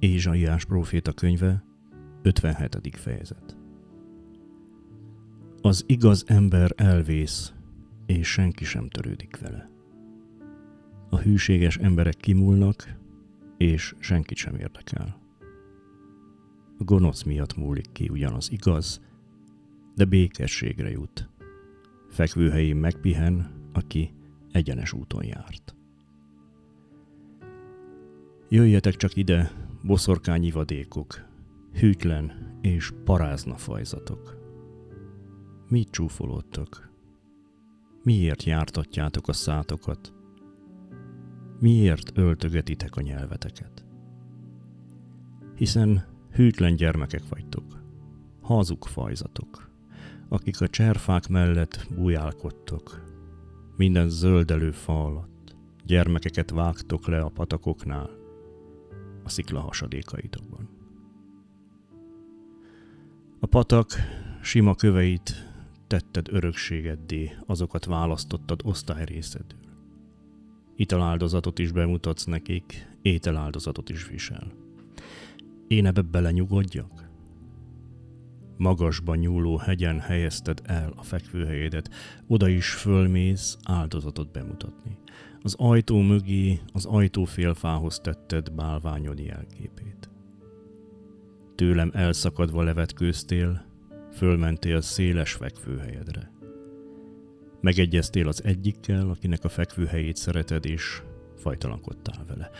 Ézsaiás próféta könyve, 57. fejezet. Az igaz ember elvész, és senki sem törődik vele. A hűséges emberek kimúlnak, és senkit sem érdekel. A gonosz miatt múlik ki ugyanaz igaz, de békességre jut. Fekvőhelyén megpihen, aki egyenes úton járt. Jöjjetek csak ide, boszorkányi vadékok, hűtlen és parázna fajzatok. Mit csúfolódtok? Miért jártatjátok a szátokat? Miért öltögetitek a nyelveteket? Hiszen hűtlen gyermekek vagytok, hazug fajzatok, akik a cserfák mellett bujálkodtok, minden zöldelő fa alatt, gyermekeket vágtok le a patakoknál, a szikla hasadékaitokban. A patak sima köveit tetted örökségeddé, azokat választottad osztályrészedül. Italáldozatot is bemutatsz nekik, ételáldozatot is visel. Én ebbe belenyugodjak? Magasban nyúló hegyen helyezted el a fekvőhelyedet, oda is fölmész áldozatot bemutatni. Az ajtó mögé, az ajtó félfához tetted bálványod jelképét. Tőlem elszakadva levetkőztél, fölmentél széles fekvőhelyedre. Megegyeztél az egyikkel, akinek a fekvőhelyét szereted, és fajtalankodtál vele.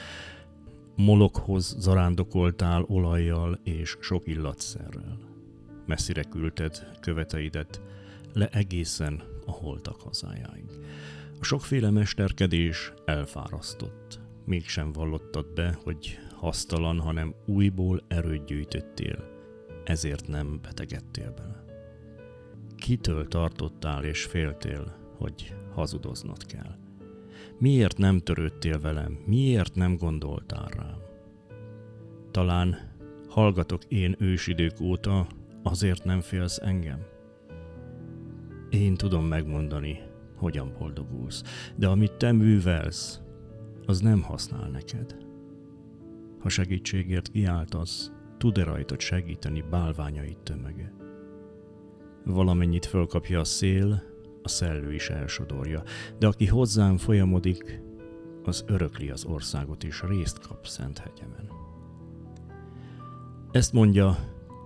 Molokhoz zarándokoltál olajjal és sok illatszerrel. Messzire küldted követeidet, le egészen a holtak hazájáig. A sokféle mesterkedés elfárasztott. Mégsem vallottad be, hogy hasztalan, hanem újból erőt gyűjtöttél, ezért nem betegedtél bele. Kitől tartottál és féltél, hogy hazudoznod kell? Miért nem törődtél velem? Miért nem gondoltál rám? Talán hallgatok én ősidők óta, azért nem félsz engem? Én tudom megmondani, hogyan boldogulsz, de amit te művelsz, az nem használ neked. Ha segítségért kiáltasz, tud-e rajtad segíteni bálványait tömege? Valamennyit fölkapja a szél, a szellő is elsodorja, de aki hozzám folyamodik, az örökli az országot és részt kap szent hegyemen. Ezt mondja,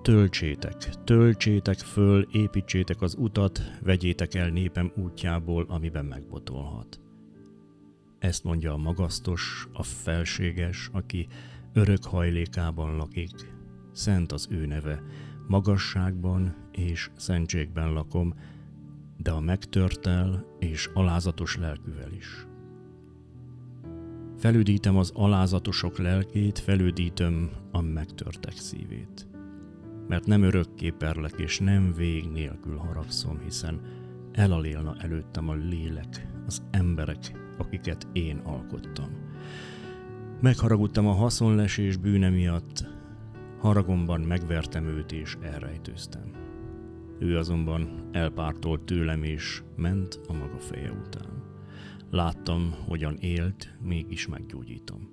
töltsétek, töltsétek föl, építsétek az utat, vegyétek el népem útjából, amiben megbotolhat. Ezt mondja a magasztos, a felséges, aki örök hajlékában lakik, szent az ő neve, magasságban és szentségben lakom, de a megtörtel és alázatos lelkűvel is. Felüdítem az alázatosok lelkét, felüdítöm a megtörtek szívét. Mert nem örökké perlek, és nem vég nélkül haragszom, hiszen elalélna előttem a lélek, az emberek, akiket én alkottam. Megharagudtam a haszonlesés bűne miatt, Haragomban megvertem őt és elrejtőztem. Ő azonban elpártolt tőlem és ment a maga feje után. Láttam, hogyan élt, mégis meggyógyítom.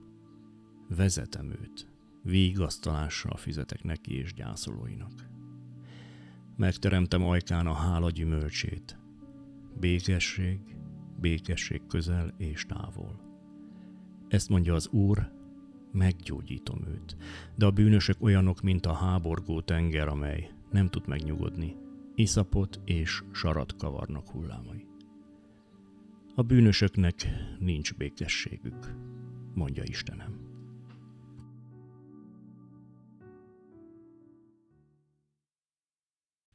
Vezetem őt, vigasztalással fizetek neki és gyászolóinak. Megteremtem ajkán a hála gyümölcsét. Békesség, békesség közel és távol. Ezt mondja az Úr, meggyógyítom őt. De a bűnösök olyanok, mint a háborgó tenger, amely nem tud megnyugodni. Iszapot és sarat kavarnak hullámai. A bűnösöknek nincs békességük, mondja Istenem.